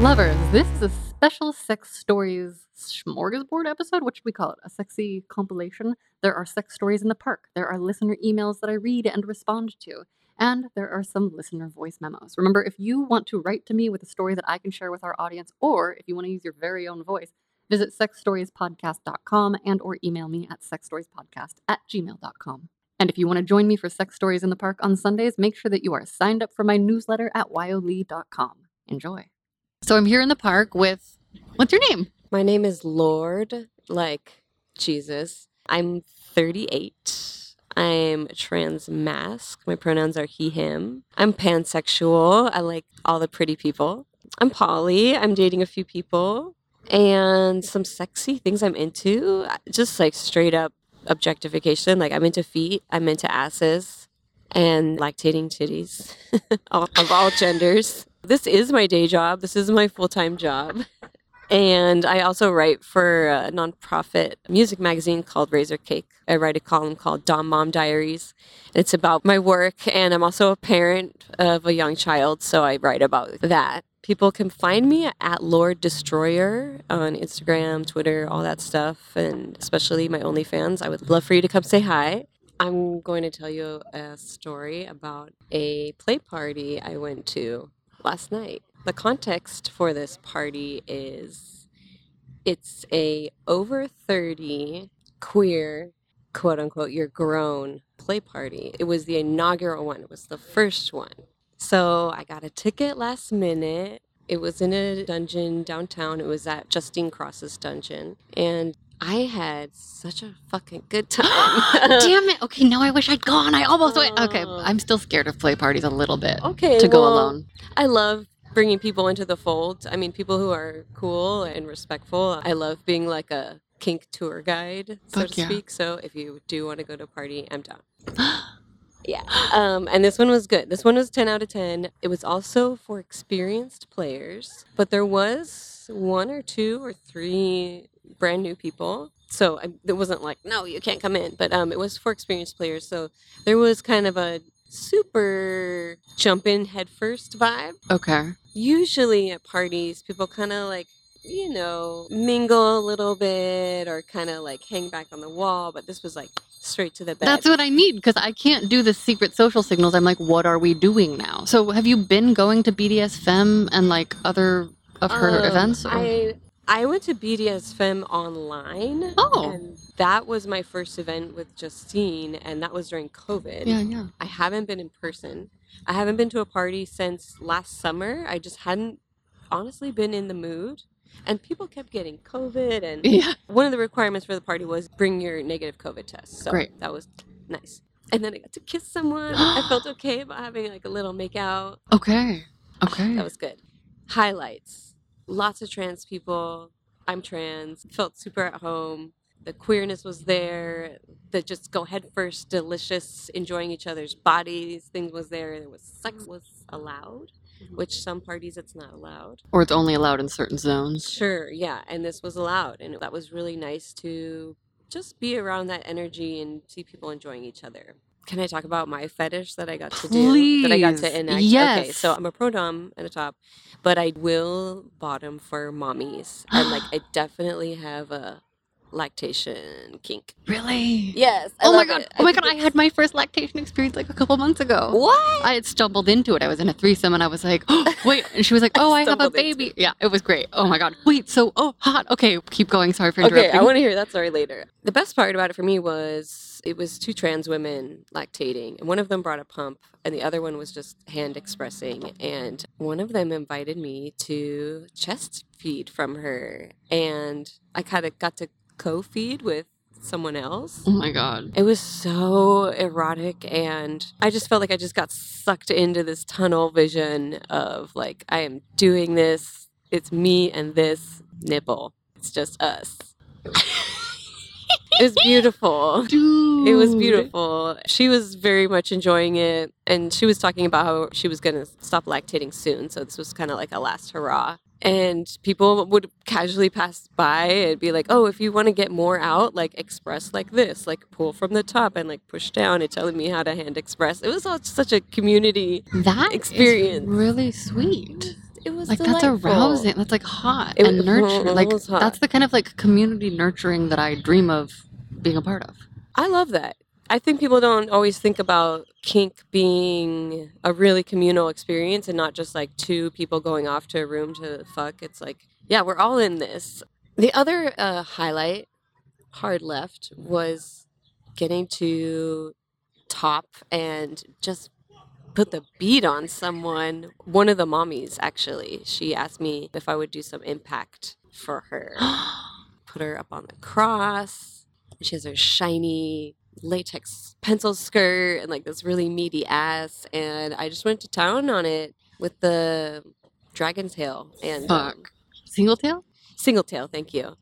Lovers, this is a special sex stories smorgasbord episode. What should we call it? A sexy compilation. There are sex stories in the park. There are listener emails that I read and respond to. And there are some listener voice memos. Remember, if you want to write to me with a story that I can share with our audience, or if you want to use your very own voice, visit sexstoriespodcast.com and or email me at sexstoriespodcast at gmail.com. And if you want to join me for Sex Stories in the Park on Sundays, make sure that you are signed up for my newsletter at wyohlee.com. Enjoy. So I'm here in the park with what's your name? My name is Lorde, like Jesus. I'm 38. I'm trans mask. My pronouns are he, him. I'm pansexual. I like all the pretty people. I'm poly. I'm dating a few people. And some sexy things I'm into. Just like straight up objectification. Like I'm into feet. I'm into asses and lactating titties of all genders. This is my day job. This is my full time job. And I also write for a nonprofit music magazine called Razor Cake. I write a column called Dom Mom Diaries. It's about my work, and I'm also a parent of a young child, so I write about that. People can find me at Lorde Destroyer on Instagram, Twitter, all that stuff, and especially my OnlyFans. I would love for you to come say hi. I'm going to tell you a story about a play party I went to last night. The context for this party is it's a over 30 queer, quote unquote, you're grown play party. It was the inaugural one, it was the first one. So I got a ticket last minute. It was in a dungeon downtown. It was at Justine Cross's dungeon. And I had such a fucking good time. Damn it. Okay, no, I wish I'd gone. I almost went. Okay, I'm still scared of play parties a little bit. Okay. To go well, alone. I love bringing people into the fold. I mean, people who are cool and respectful. I love being like a kink tour guide, so Fuck to yeah. speak. So if you do want to go to a party, I'm down. Yeah. Um, and this one was good. This one was 10 out of 10. It was also for experienced players, but there was one or two or three brand new people. So I, it wasn't like, no, you can't come in, but um, it was for experienced players. So there was kind of a super jump in headfirst vibe. Okay. Usually at parties, people kind of like, you know, mingle a little bit or kind of like hang back on the wall, but this was like straight to the bed. That's what I need because I can't do the secret social signals. I'm like, what are we doing now? So have you been going to BDS Femme and like other of her Um, events? or- I I went to BDS Femme online. Oh. And that was my first event with Justine, and that was during COVID. yeah, yeah. I haven't been in person. I haven't been to a party since last summer. I just hadn't honestly been in the mood. And people kept getting COVID, and Yeah. one of the requirements for the party was bring your negative COVID test. So Great. that was nice. And then I got to kiss someone. I felt okay about having like a little make out. Okay. Okay. That was good. Highlights. Lots of trans people. I'm trans. Felt super at home. The queerness was there. The just go head first, delicious, enjoying each other's bodies. Things was there. There was sex was allowed, mm-hmm. which some parties it's not allowed. or it's only allowed in certain zones. Sure, yeah, and this was allowed, and that was really nice to just be around that energy and see people enjoying each other. Can I talk about my fetish that I got to do? That I got to enact. Okay, yes. so I'm a pro dom and a top, but I will bottom for mommies, and like I definitely have a lactation kink. Really? Yes. I Oh my god! it. Oh my god! I had my first lactation experience like a couple months ago. What? I had stumbled into it. I was in a threesome and I was like, oh, wait. And she was like, oh, I have a baby. Yeah, it was great. Oh my God. Wait, so, oh, hot. Okay, keep going. Sorry for interrupting. Okay. I want to hear that story later. The best part about it for me was it was two trans women lactating, and one of them brought a pump, and the other one was just hand expressing. And one of them invited me to chest feed from her, and I kind of got to co feed with someone else. oh my God. It was so erotic, and I just felt like I just got sucked into this tunnel vision of like, I am doing this. It's me and this nipple. It's just us. it was beautiful. Dude. It was beautiful. She was very much enjoying it, and she was talking about how she was going to stop lactating soon. So this was kind of like a last hurrah. And people would casually pass by and be like, "Oh, if you want to get more out, like express like this, like pull from the top and like push down," and telling me how to hand express. It was all such a community. That experience. really sweet. It was Like that's arousing. That's like hot It and was- nurturing. it Like that's the kind of like community nurturing that I dream of being a part of. I love that. I think people don't always think about kink being a really communal experience and not just like two people going off to a room to fuck. It's like, yeah, we're all in this. The other uh, highlight, hard left, was getting to top and just put the beat on someone. One of the mommies, actually, she asked me if I would do some impact for her. Put her up on the cross. She has her shiny latex pencil skirt and like this really meaty ass. And I just went to town on it with the dragon tail and um, Fuck. Single tail? single tail. Thank you.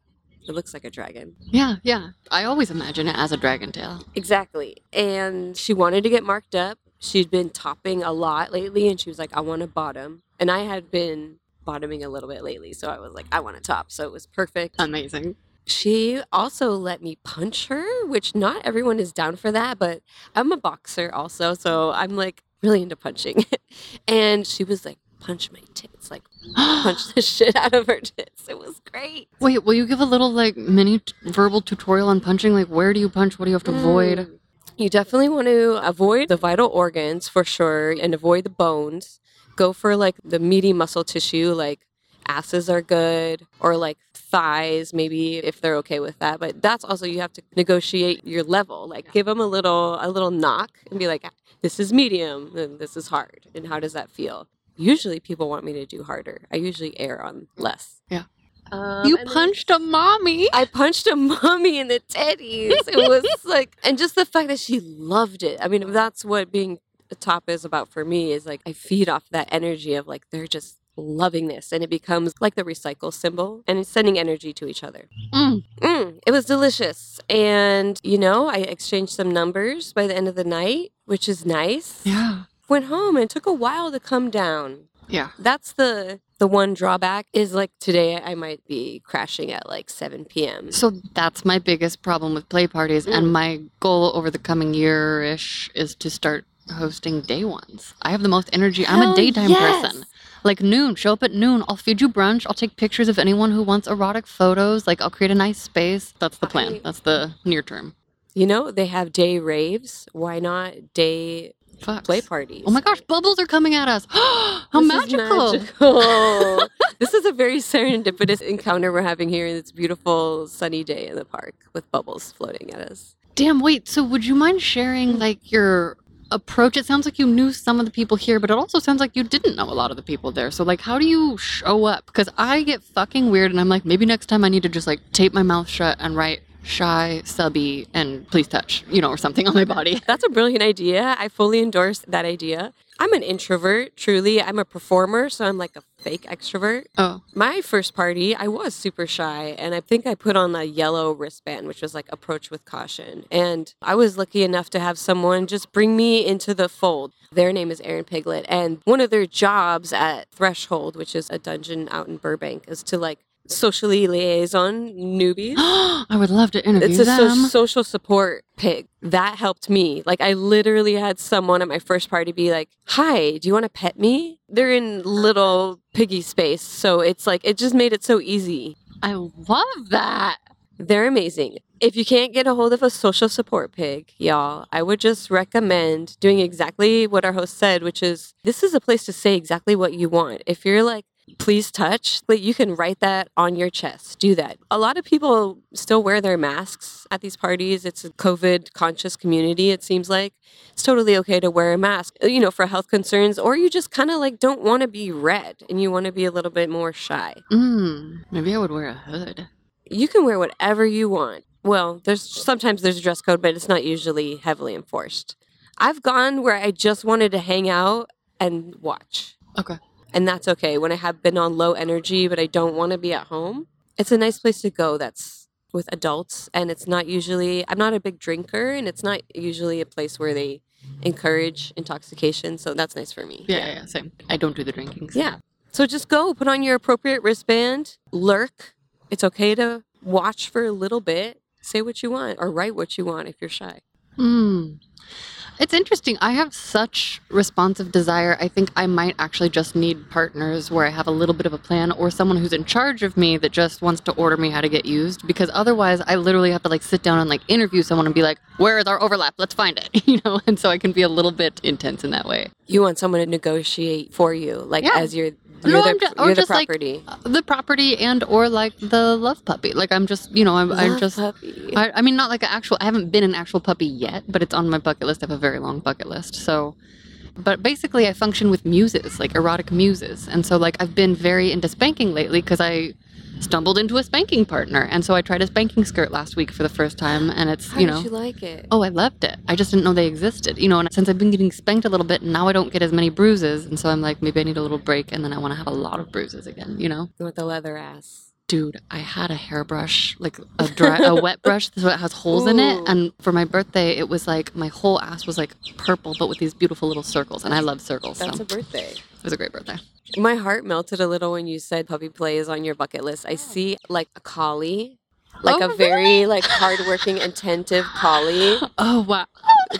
It looks like a dragon. Yeah, yeah. I always imagine it as a dragon tail. Exactly. And she wanted to get marked up. She'd been topping a lot lately and she was like, I want to bottom. And I had been bottoming a little bit lately. So I was like, I want to top. So it was perfect. Amazing. She also let me punch her, which not everyone is down for that, but I'm a boxer also, so I'm like really into punching. and she was like, punch my tits, like punch the shit out of her tits. It was great. Wait, will you give a little like mini t- verbal tutorial on punching? Like, where do you punch? What do you have to avoid? Mm. You definitely want to avoid the vital organs for sure and avoid the bones. Go for like the meaty muscle tissue, like asses are good, or like thighs, maybe if they're okay with that. But that's also you have to negotiate your level. Like give them a little a little knock and be like, this is medium and this is hard. And how does that feel? Usually people want me to do harder. I usually err on less. Yeah. Um, you then- punched a mommy. I punched a mommy in the teddies. It was like, and just the fact that she loved it. I mean, that's what being a top is about for me is like, I feed off that energy of like, they're just loving this. And it becomes like the recycle symbol and it's sending energy to each other. Mm. Mm, it was delicious. And, you know, I exchanged some numbers by the end of the night, which is nice. Yeah. Went home and it took a while to come down Yeah. that's the the one drawback is like today I might be crashing at like 7 p.m. So that's my biggest problem with play parties, Mm. and my goal over the coming year ish is to start hosting day ones. I have the most energy. I'm a daytime yes. person. Like noon, show up at noon. I'll feed you brunch. I'll take pictures of anyone who wants erotic photos. Like I'll create a nice space. That's the plan. I- That's the near term. You know, they have day raves. Why not day play parties? Oh my gosh, bubbles are coming at us. How This is magical. magical. this is a very serendipitous encounter we're having here in this beautiful sunny day in the park with bubbles floating at us. Damn, wait. So would you mind sharing like your approach? It sounds like you knew some of the people here, but it also sounds like you didn't know a lot of the people there. So like how do you show up? Because I get fucking weird and I'm like, maybe next time I need to just like tape my mouth shut and write shy, subby, and please touch, you know, or something on my body. That's a brilliant idea. I fully endorse that idea. I'm an introvert, truly. I'm a performer, so I'm like a fake extrovert. Oh. My first party, I was super shy, and I think I put on a yellow wristband, which was like approach with caution. And I was lucky enough to have someone just bring me into the fold. Their name is Aaron Piglet, and one of their jobs at Threshold, which is a dungeon out in Burbank, is to like socially liaison newbies. I would love to interview It's a so- social support pig. That helped me. Like I literally had someone at my first party be like, "Hi, do you want to pet me?" They're in little piggy space, so it's like it just made it so easy. I love that. They're amazing. If you can't get a hold of a social support pig, y'all, I would just recommend doing exactly what our host said, which is this is a place to say exactly what you want. If you're like, please touch, like you can write that on your chest. Do that. A lot of people still wear their masks at these parties. It's a COVID conscious community, it seems like. It's totally okay to wear a mask, you know, for health concerns, or you just kind of like don't want to be red and you want to be a little bit more shy. Mm, maybe I would wear a hood. you can wear whatever you want. Well, there's sometimes there's a dress code, but it's not usually heavily enforced. I've gone where I just wanted to hang out and watch. Okay. And that's okay. When I have been on low energy, but I don't want to be at home, it's a nice place to go that's with adults. And it's not usually, I'm not a big drinker, and it's not usually a place where they encourage intoxication. So that's nice for me. Yeah, yeah, yeah, same. I don't do the drinking. so- Yeah. So just go, put on your appropriate wristband, lurk. It's okay to watch for a little bit, say what you want, or write what you want if you're shy. Mm. It's interesting. I have such responsive desire. I think I might actually just need partners where I have a little bit of a plan or someone who's in charge of me that just wants to order me how to get used because otherwise I literally have to like sit down and like interview someone and be like, "Where is our overlap? Let's find it." You know, and so I can be a little bit intense in that way. You want someone to negotiate for you, like Yeah. as your No, the, I'm ju- or you're the just, like. The property and or like the love puppy. Like I'm just, you know, I'm, I Love just puppy. I, I mean, not like an actual. I haven't been an actual puppy yet, but it's on my bucket list. I have a very long bucket list. So, but basically, I function with muses, like erotic muses, and so like I've been very into spanking lately because I stumbled into a spanking partner, and so I tried a spanking skirt last week for the first time, and it's How you know, did you like it? Oh, I loved it. I just didn't know they existed. You know, and since I've been getting spanked a little bit, now I don't get as many bruises. And so I'm like, maybe I need a little break, and then I want to have a lot of bruises again, you know? With the leather ass. Dude, I had a hairbrush, like a dry, a wet brush, so it has holes in it. And for my birthday, it was like my whole ass was like purple, but with these beautiful little circles. And I love circles, That's so a birthday. it was a great birthday. My heart melted a little when you said puppy play is on your bucket list. I oh. see like a collie, like Oh, a very like hardworking, attentive collie. Oh wow!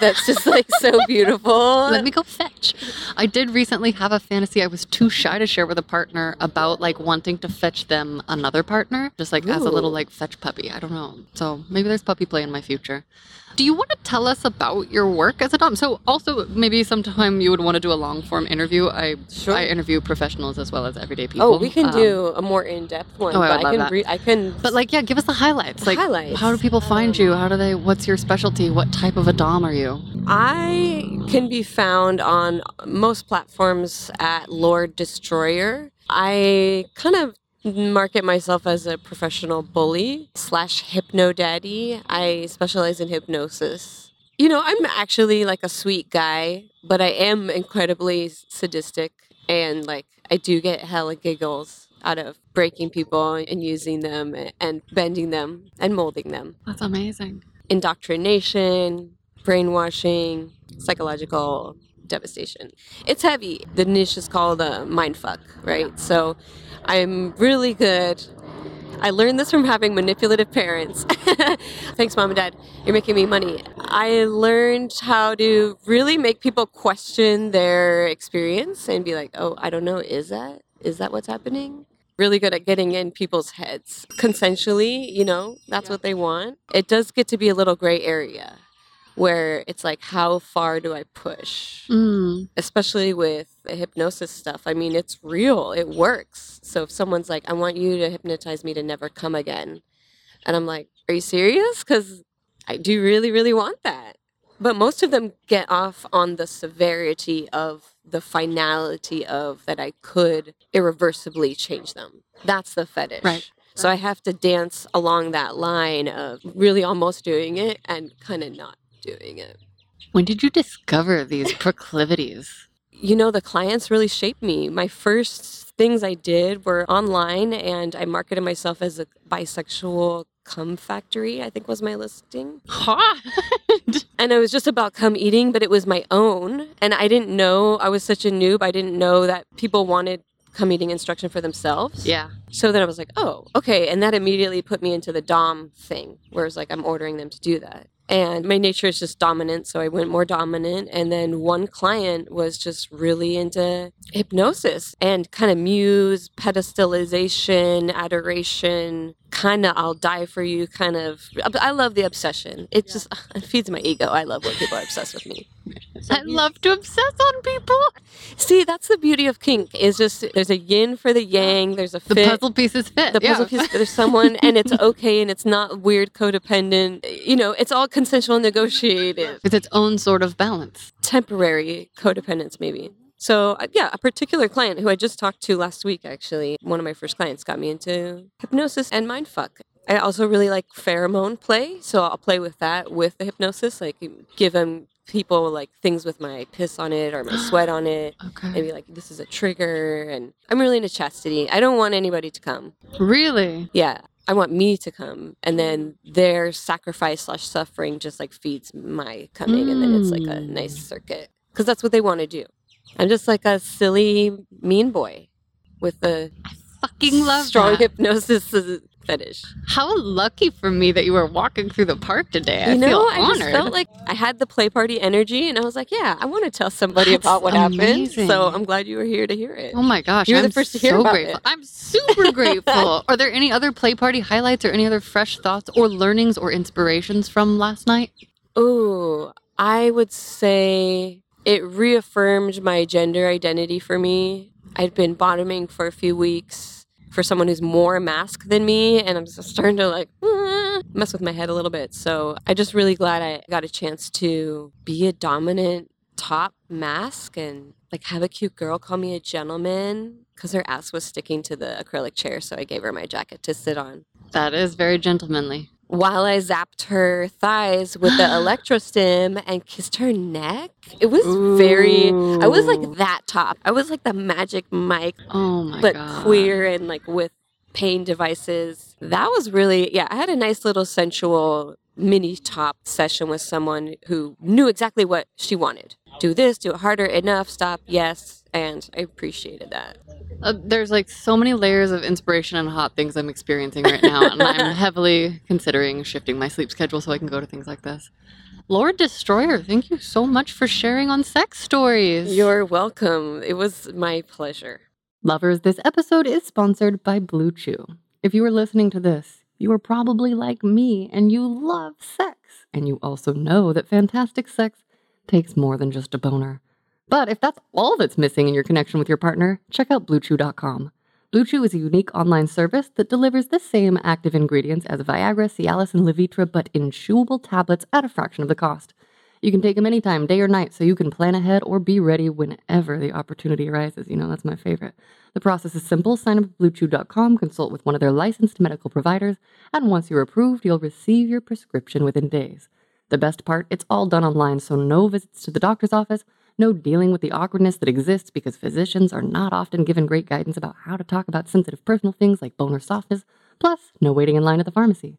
That's just like so beautiful. Let me go fetch. I did recently have a fantasy. I was too shy to share with a partner about like wanting to fetch them another partner, just like as a little like fetch puppy. I don't know. So maybe there's puppy play in my future. Do you want to tell us about your work as a dom? So also maybe sometime you would want to do a long form interview. I Sure. I interview professionals as well as everyday people. Oh, we can Um, do a more in-depth one. oh, I but would love can that. re- I can But like, yeah, give us the highlights. The like, highlights. how do people find you? How do they? What's your specialty? What type of a dom are you? I can be found on most platforms at Lorde Destroyer. I kind of market myself as a professional bully slash hypno daddy. I specialize in hypnosis. You know, I'm actually like a sweet guy, but I am incredibly sadistic and like I do get hella giggles out of breaking people and using them and bending them and molding them That's amazing. indoctrination, brainwashing, psychological devastation. It's heavy. The niche is called uh, mindfuck, right? So I'm really good. I learned this from having manipulative parents. Thanks, mom and dad. You're making me money. I learned how to really make people question their experience and be like, oh, I don't know, is that? Is that what's happening? Really good at getting in people's heads consensually, you know, that's what they want. It does get to be a little gray area where it's like, how far do I push? Mm. especially with the hypnosis stuff. I mean, it's real, it works. So if someone's like, I want you to hypnotize me to never come again, and I'm like, Are you serious? Because I do really, really want that. But most of them get off on the severity of the finality of that I could irreversibly change them. That's the fetish. Right. So I have to dance along that line of really almost doing it and kind of not doing it. When did you discover these proclivities? you know, the clients really shaped me. My first things I did were online, and I marketed myself as a bisexual cum factory, I think was my listing. Hot. And it was just about cum eating, but it was my own. And I didn't know, I was such a noob, I didn't know that people wanted cum eating instruction for themselves. yeah. So then I was like, oh, okay. And that immediately put me into the Dom thing, where it's like I'm ordering them to do that. And my nature is just dominant, so I went more dominant. And then one client was just really into hypnosis and kind of muse, pedestalization, adoration, kind of I'll die for you kind of. I love the obsession. It just it feeds my ego. I love when people are obsessed with me. I love to obsess on people. See, that's the beauty of kink. Is just there's a yin for the yang. There's a The puzzle pieces fit. the yeah. puzzle piece there's someone and it's okay and it's not weird codependent you know it's all consensual and negotiated It's its own sort of balance. temporary codependence maybe so uh, yeah a particular client who i just talked to last week actually one of my first clients got me into hypnosis and mindfuck i also really like pheromone play so i'll play with that with the hypnosis like give them people like things with my piss on it or my sweat on it Okay. maybe like this is a trigger and i'm really into chastity i don't want anybody to come Really? yeah i want me to come and then their sacrifice slash suffering just like feeds my coming and then it's like a Mm. nice circuit because that's what they want to do i'm just like a silly mean boy with a Fucking love strong that. hypnosis fetish How lucky for me that you were walking through the park today. I you know feel i just felt like i had the play party energy and i was like yeah i want to tell somebody That's about what amazing. happened so i'm glad you were here to hear it Oh my gosh, You were the I'm first to hear so about grateful. it. I'm super grateful. Are there any other play party highlights or any other fresh thoughts or learnings or inspirations from last night? Oh, I would say it reaffirmed my gender identity for me. I'd been bottoming for a few weeks for someone who's more mask than me, and I'm just starting to like eh, mess with my head a little bit. So I just really glad I got a chance to be a dominant top mask and like have a cute girl call me a gentleman because her ass was sticking to the acrylic chair, so I gave her my jacket to sit on That is very gentlemanly. While I zapped her thighs with the electrostim and kissed her neck. It was very, I was like that top. I was like the Magic Mike. Oh my but god. queer and like with pain devices. That was really, yeah, I had a nice little sensual mini top session with someone who knew exactly what she wanted. Do this, do it harder, enough, stop, yes. And I appreciated that. Uh, there's like so many layers of inspiration and hot things I'm experiencing right now, and I'm heavily considering shifting my sleep schedule so I can go to things like this. Lorde Destroyer, thank you so much for sharing on sex stories. You're welcome. It was my pleasure. Lovers, this episode is sponsored by Blue Chew. If you are listening to this, you are probably like me and you love sex. And you also know that fantastic sex takes more than just a boner. But if that's all that's missing in your connection with your partner, check out BlueChew.com. BlueChew is a unique online service that delivers the same active ingredients as Viagra, Cialis, and Levitra, but in chewable tablets at a fraction of the cost. You can take them anytime, day or night, so you can plan ahead or be ready whenever the opportunity arises. You know, that's my favorite. The process is simple. Sign up at bluechew.com, consult with one of their licensed medical providers, and once you're approved, you'll receive your prescription within days. The best part, it's all done online, so no visits to the doctor's office, no dealing with the awkwardness that exists because physicians are not often given great guidance about how to talk about sensitive personal things like bone or softness, plus no waiting in line at the pharmacy.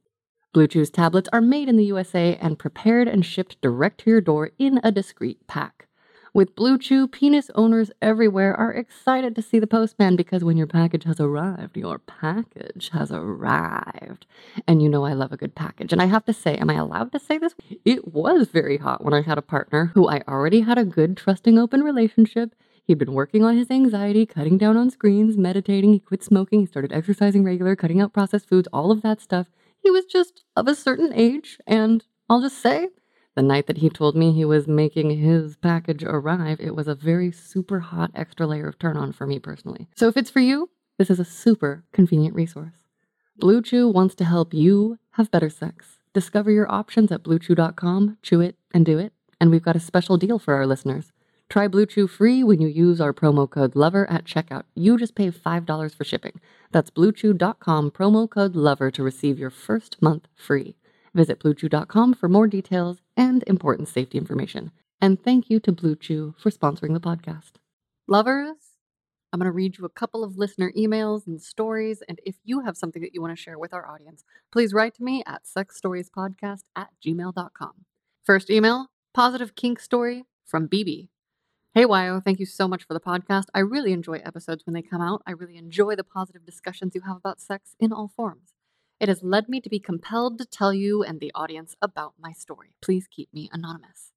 Blue Chew's tablets are made in the USA and prepared and shipped direct to your door in a discreet pack. With Blue Chew, penis owners everywhere are excited to see the postman because when your package has arrived, your package has arrived. And you know I love a good package. And I have to say, am I allowed to say this? It was very hot when I had a partner who I already had a good, trusting, open relationship. He'd been working on his anxiety, cutting down on screens, meditating, he quit smoking, he started exercising regular, cutting out processed foods, all of that stuff. He was just of a certain age, and I'll just say, the night that he told me he was making his package arrive, it was a very super hot extra layer of turn on for me personally. So if it's for you, this is a super convenient resource. Blue Chew wants to help you have better sex. Discover your options at bluechew.com, chew it and do it. And we've got a special deal for our listeners. Try Blue Chew free when you use our promo code LOVER at checkout. You just pay $5 for shipping. That's bluechew.com, promo code LOVER to receive your first month free. Visit bluechew.com for more details and important safety information. And thank you to Blue Chew for sponsoring the podcast. Lovers, I'm going to read you a couple of listener emails and stories. And if you have something that you want to share with our audience, please write to me at sexstoriespodcast at gmail.com. First email Positive Kink Story from BB. Hey, Wyoh, thank you so much for the podcast. I really enjoy episodes when they come out. I really enjoy the positive discussions you have about sex in all forms. It has led me to be compelled to tell you and the audience about my story. Please keep me anonymous.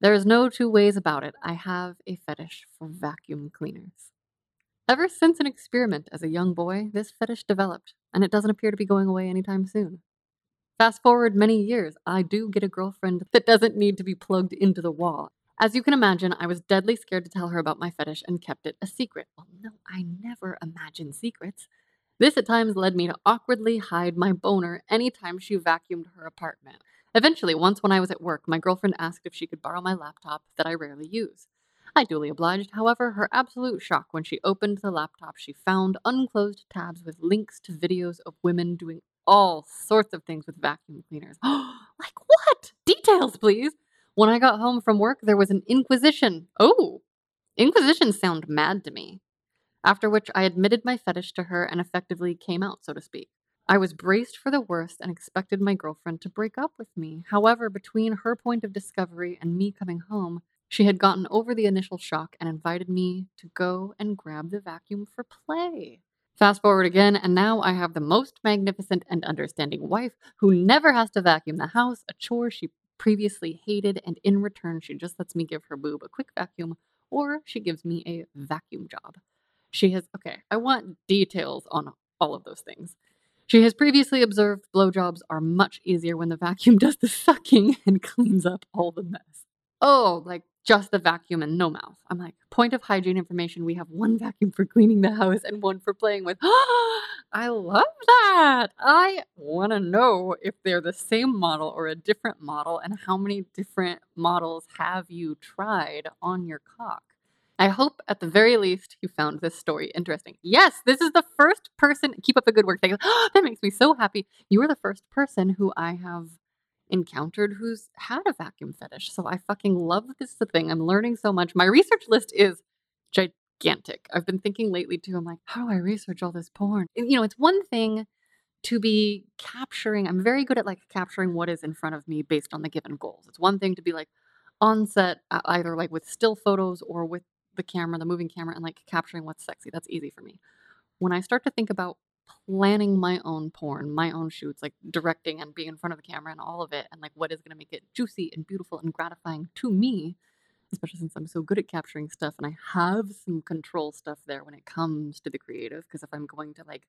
There is no two ways about it. I have a fetish for vacuum cleaners. Ever since an experiment as a young boy, this fetish developed, and it doesn't appear to be going away anytime soon. Fast forward many years, I do get a girlfriend that doesn't need to be plugged into the wall. As you can imagine, I was deadly scared to tell her about my fetish and kept it a secret. Well, no, I never imagine secrets. This at times led me to awkwardly hide my boner anytime she vacuumed her apartment. Eventually, once when I was at work, my girlfriend asked if she could borrow my laptop that I rarely use. I duly obliged, however, her absolute shock when she opened the laptop, she found unclosed tabs with links to videos of women doing all sorts of things with vacuum cleaners. like what? Details, please. When I got home from work, there was an inquisition. Oh, inquisitions sound mad to me. After which I admitted my fetish to her and effectively came out, so to speak. I was braced for the worst and expected my girlfriend to break up with me. However, between her point of discovery and me coming home, she had gotten over the initial shock and invited me to go and grab the vacuum for play. Fast forward again, and now I have the most magnificent and understanding wife who never has to vacuum the house, a chore she previously hated, and in return, she just lets me give her boob a quick vacuum, or she gives me a vacuum job. She has, okay, I want details on all of those things. She has previously observed blowjobs are much easier when the vacuum does the sucking and cleans up all the mess. Oh, like just the vacuum and no mouth. I'm like, point of hygiene information. We have one vacuum for cleaning the house and one for playing with. I love that. I want to know if they're the same model or a different model and how many different models have you tried on your cock. I hope at the very least you found this story interesting. Yes, this is the first person. Keep up the good work. that makes me so happy. You are the first person who I have encountered who's had a vacuum fetish. So I fucking love this thing. I'm learning so much. My research list is gigantic. I've been thinking lately too. I'm like, how do I research all this porn? You know, it's one thing to be capturing. I'm very good at like capturing what is in front of me based on the given goals. It's one thing to be like on set, uh, either like with still photos or with the camera, the moving camera, and like capturing what's sexy. That's easy for me. When I start to think about planning my own porn, my own shoots, like directing and being in front of the camera and all of it, and like what is going to make it juicy and beautiful and gratifying to me, especially since I'm so good at capturing stuff and I have some control stuff there when it comes to the creative. Because if I'm going to like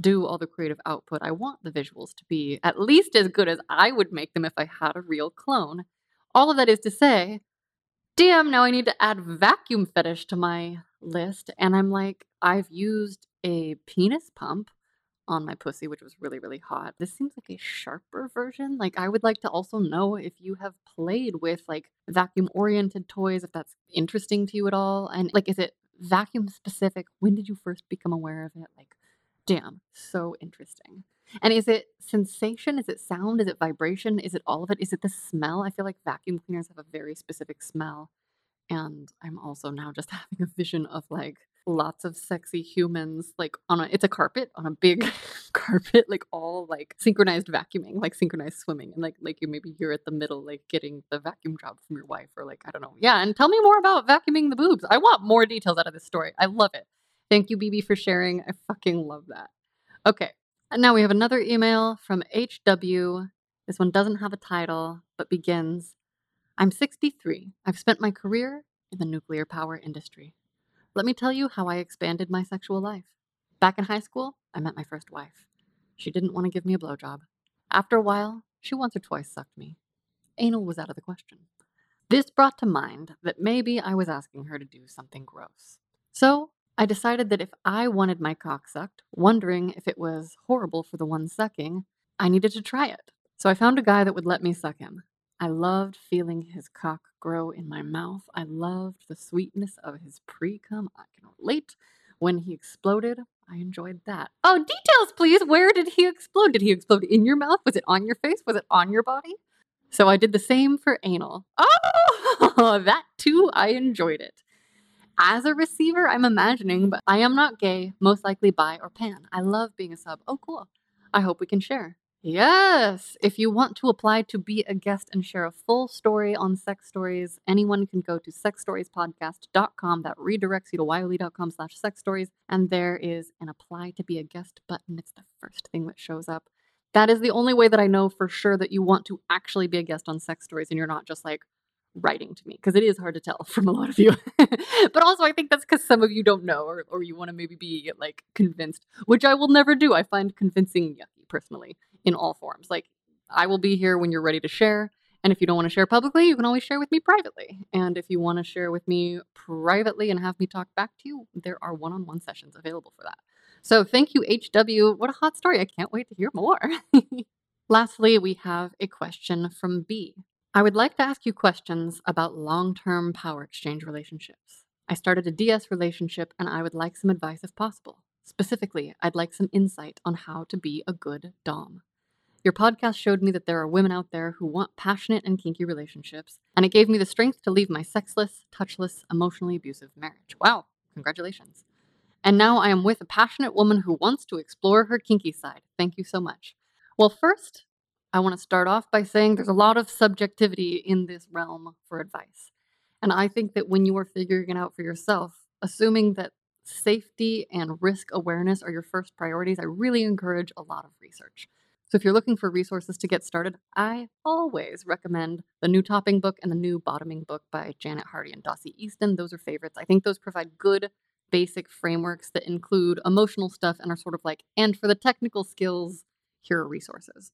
do all the creative output, I want the visuals to be at least as good as I would make them if I had a real clone. All of that is to say, damn, now I need to add vacuum fetish to my list. And I'm like, I've used a penis pump on my pussy, which was really, really hot. This seems like a sharper version. Like, I would like to also know if you have played with like vacuum oriented toys, if that's interesting to you at all. And like, is it vacuum specific? When did you first become aware of it? Like, damn, so interesting. And is it sensation? Is it sound? Is it vibration? Is it all of it? Is it the smell? I feel like vacuum cleaners have a very specific smell. And I'm also now just having a vision of like lots of sexy humans like on a it's a carpet on a big carpet like all like synchronized vacuuming like synchronized swimming and like like you maybe you're at the middle like getting the vacuum job from your wife or like i don't know yeah and tell me more about vacuuming the boobs. I want more details out of this story. I love it. Thank you bb for sharing. I fucking love that. Okay and now we have another email from hw this one doesn't have a title but begins i'm 63 i've spent my career in the nuclear power industry let me tell you how I expanded my sexual life. Back in high school, I met my first wife. She didn't want to give me a blowjob. After a while, she once or twice sucked me. Anal was out of the question. This brought to mind that maybe I was asking her to do something gross. So I decided that if I wanted my cock sucked, wondering if it was horrible for the one sucking, I needed to try it. So I found a guy that would let me suck him. I loved feeling his cock grow in my mouth. I loved the sweetness of his pre cum. I can relate. When he exploded, I enjoyed that. Oh, details, please. Where did he explode? Did he explode in your mouth? Was it on your face? Was it on your body? So I did the same for anal. Oh, that too, I enjoyed it. As a receiver, I'm imagining, but I am not gay, most likely bi or pan. I love being a sub. Oh, cool. I hope we can share. Yes! If you want to apply to be a guest and share a full story on sex stories, anyone can go to sexstoriespodcast.com. That redirects you to wyohlee.com slash sex stories. And there is an apply to be a guest button. It's the first thing that shows up. That is the only way that I know for sure that you want to actually be a guest on sex stories and you're not just like writing to me because it is hard to tell from a lot of you. but also, I think that's because some of you don't know or, or you want to maybe be like convinced, which I will never do. I find convincing yucky personally in all forms. Like, I will be here when you're ready to share. And if you don't want to share publicly, you can always share with me privately. And if you want to share with me privately and have me talk back to you, there are one on one sessions available for that. So thank you, HW. What a hot story. I can't wait to hear more. Lastly, we have a question from B. I would like to ask you questions about long term power exchange relationships. I started a DS relationship and I would like some advice if possible. Specifically, I'd like some insight on how to be a good Dom. Your podcast showed me that there are women out there who want passionate and kinky relationships, and it gave me the strength to leave my sexless, touchless, emotionally abusive marriage. Wow, congratulations. And now I am with a passionate woman who wants to explore her kinky side. Thank you so much. Well, first, I want to start off by saying there's a lot of subjectivity in this realm for advice. And I think that when you are figuring it out for yourself, assuming that safety and risk awareness are your first priorities, I really encourage a lot of research. So if you're looking for resources to get started, I always recommend the new topping book and the new bottoming book by Janet Hardy and Dossie Easton. Those are favorites. I think those provide good basic frameworks that include emotional stuff and are sort of like, and for the technical skills, here are resources.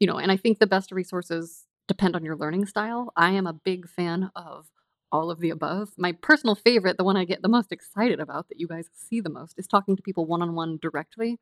You know, and I think the best resources depend on your learning style. I am a big fan of all of the above. My personal favorite, the one I get the most excited about that you guys see the most, is talking to people one on one directly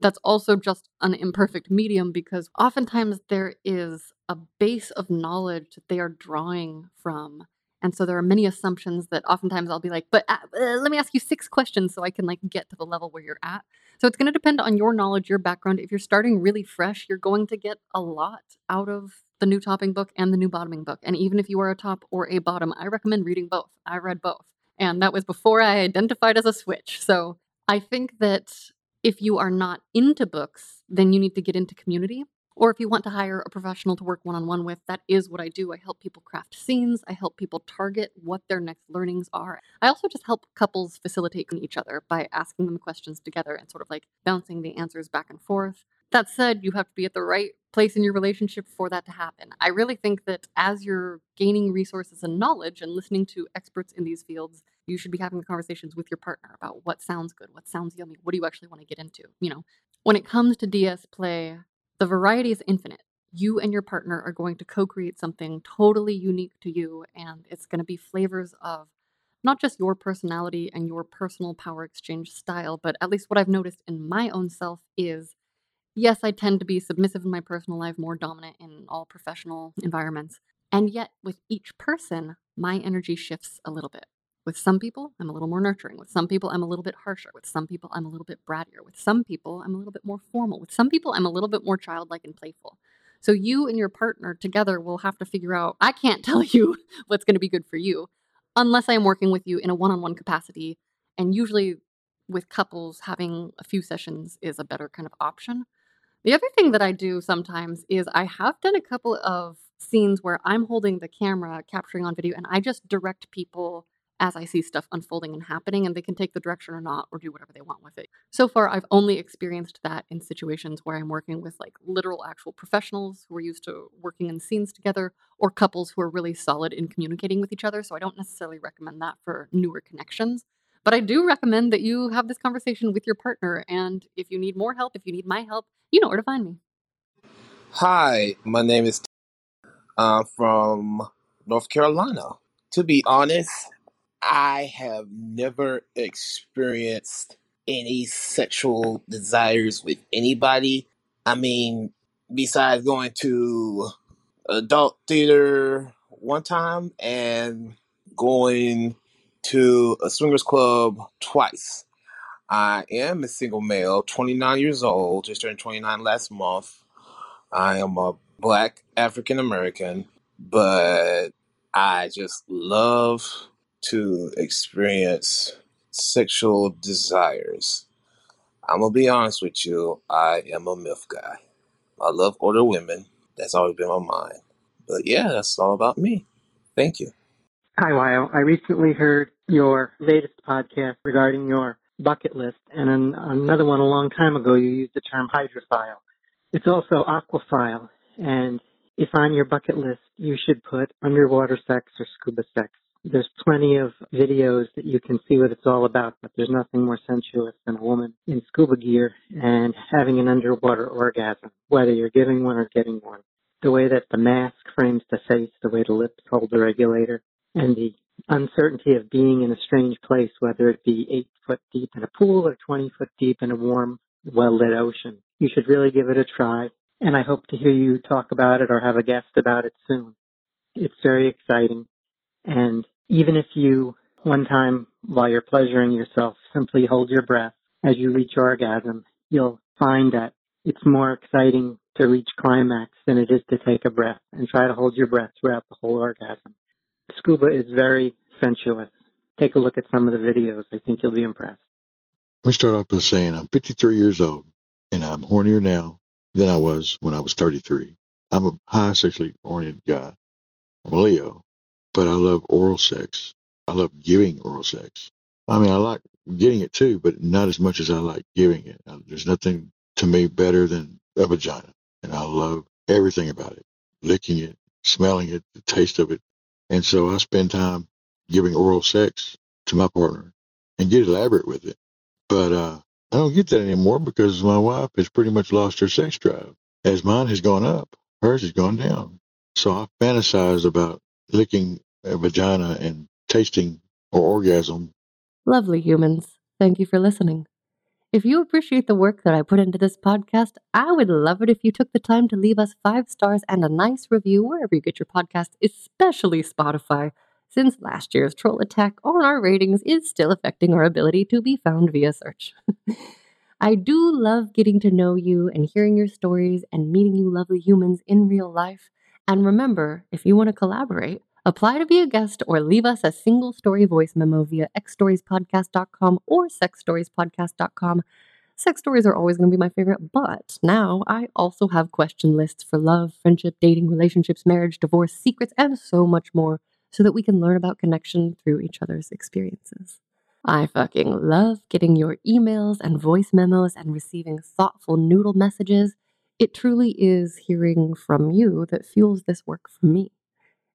that's also just an imperfect medium because oftentimes there is a base of knowledge that they are drawing from and so there are many assumptions that oftentimes I'll be like, but uh, uh, let me ask you six questions so I can like get to the level where you're at. So it's going to depend on your knowledge, your background. If you're starting really fresh, you're going to get a lot out of the new topping book and the new bottoming book. And even if you are a top or a bottom, I recommend reading both. I read both. And that was before I identified as a switch. So I think that if you are not into books, then you need to get into community. Or if you want to hire a professional to work one on one with, that is what I do. I help people craft scenes. I help people target what their next learnings are. I also just help couples facilitate each other by asking them questions together and sort of like bouncing the answers back and forth. That said, you have to be at the right place in your relationship for that to happen. I really think that as you're gaining resources and knowledge and listening to experts in these fields, you should be having conversations with your partner about what sounds good, what sounds yummy, what do you actually want to get into. You know, when it comes to DS play, the variety is infinite. You and your partner are going to co create something totally unique to you, and it's going to be flavors of not just your personality and your personal power exchange style, but at least what I've noticed in my own self is yes, I tend to be submissive in my personal life, more dominant in all professional environments. And yet, with each person, my energy shifts a little bit. With some people, I'm a little more nurturing. With some people, I'm a little bit harsher. With some people, I'm a little bit brattier. With some people, I'm a little bit more formal. With some people, I'm a little bit more childlike and playful. So you and your partner together will have to figure out I can't tell you what's going to be good for you unless I am working with you in a one on one capacity. And usually, with couples, having a few sessions is a better kind of option. The other thing that I do sometimes is I have done a couple of scenes where I'm holding the camera, capturing on video, and I just direct people as I see stuff unfolding and happening, and they can take the direction or not, or do whatever they want with it. So far, I've only experienced that in situations where I'm working with like literal actual professionals who are used to working in scenes together, or couples who are really solid in communicating with each other. So I don't necessarily recommend that for newer connections. But I do recommend that you have this conversation with your partner. And if you need more help, if you need my help, you know where to find me. Hi, my name is uh, from North Carolina. To be honest, I have never experienced any sexual desires with anybody. I mean, besides going to adult theater one time and going to a swingers club twice. I am a single male, 29 years old, just turned 29 last month. I am a black African American, but I just love to experience sexual desires. I'm gonna be honest with you, I am a MILF guy. I love older women. That's always been my mind. But yeah, that's all about me. Thank you. Hi, Wyoh. I recently heard your latest podcast regarding your bucket list, and another one a long time ago, you used the term hydrophile. It's also aquaphile, and if on your bucket list, you should put underwater sex or scuba sex. There's plenty of videos that you can see what it's all about, but there's nothing more sensuous than a woman in scuba gear and having an underwater orgasm, whether you're giving one or getting one. The way that the mask frames the face, the way the lips hold the regulator, and the uncertainty of being in a strange place, whether it be eight foot deep in a pool or 20 foot deep in a warm, well lit ocean. You should really give it a try, and I hope to hear you talk about it or have a guest about it soon. It's very exciting, and even if you, one time while you're pleasuring yourself, simply hold your breath as you reach orgasm, you'll find that it's more exciting to reach climax than it is to take a breath and try to hold your breath throughout the whole orgasm. Scuba is very sensuous. Take a look at some of the videos. I think you'll be impressed. Let me start off by saying I'm 53 years old and I'm hornier now than I was when I was 33. I'm a high sexually oriented guy. I'm a Leo, but I love oral sex. I love giving oral sex. I mean, I like getting it too, but not as much as I like giving it. There's nothing to me better than a vagina, and I love everything about it licking it, smelling it, the taste of it. And so I spend time giving oral sex to my partner and get elaborate with it. But uh, I don't get that anymore because my wife has pretty much lost her sex drive. As mine has gone up, hers has gone down. So I fantasize about licking a vagina and tasting or orgasm. Lovely humans. Thank you for listening. If you appreciate the work that I put into this podcast, I would love it if you took the time to leave us five stars and a nice review wherever you get your podcast, especially Spotify, since last year's troll attack on our ratings is still affecting our ability to be found via search. I do love getting to know you and hearing your stories and meeting you lovely humans in real life. And remember, if you want to collaborate, apply to be a guest or leave us a single story voice memo via xstoriespodcast.com or sexstoriespodcast.com. Sex stories are always going to be my favorite, but now I also have question lists for love, friendship, dating, relationships, marriage, divorce, secrets, and so much more so that we can learn about connection through each other's experiences. I fucking love getting your emails and voice memos and receiving thoughtful noodle messages. It truly is hearing from you that fuels this work for me.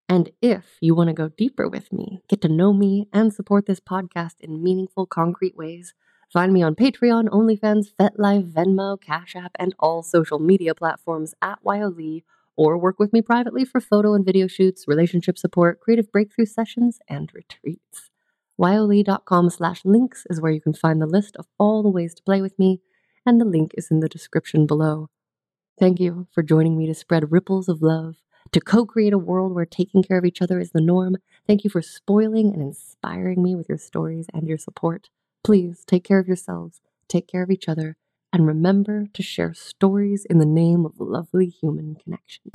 And if you want to go deeper with me, get to know me, and support this podcast in meaningful, concrete ways, find me on Patreon, OnlyFans, FetLife, Venmo, Cash App, and all social media platforms at wyohlee, or work with me privately for photo and video shoots, relationship support, creative breakthrough sessions, and retreats. wyohlee.com slash links is where you can find the list of all the ways to play with me, and the link is in the description below. Thank you for joining me to spread ripples of love to co create a world where taking care of each other is the norm. Thank you for spoiling and inspiring me with your stories and your support. Please take care of yourselves, take care of each other, and remember to share stories in the name of lovely human connection.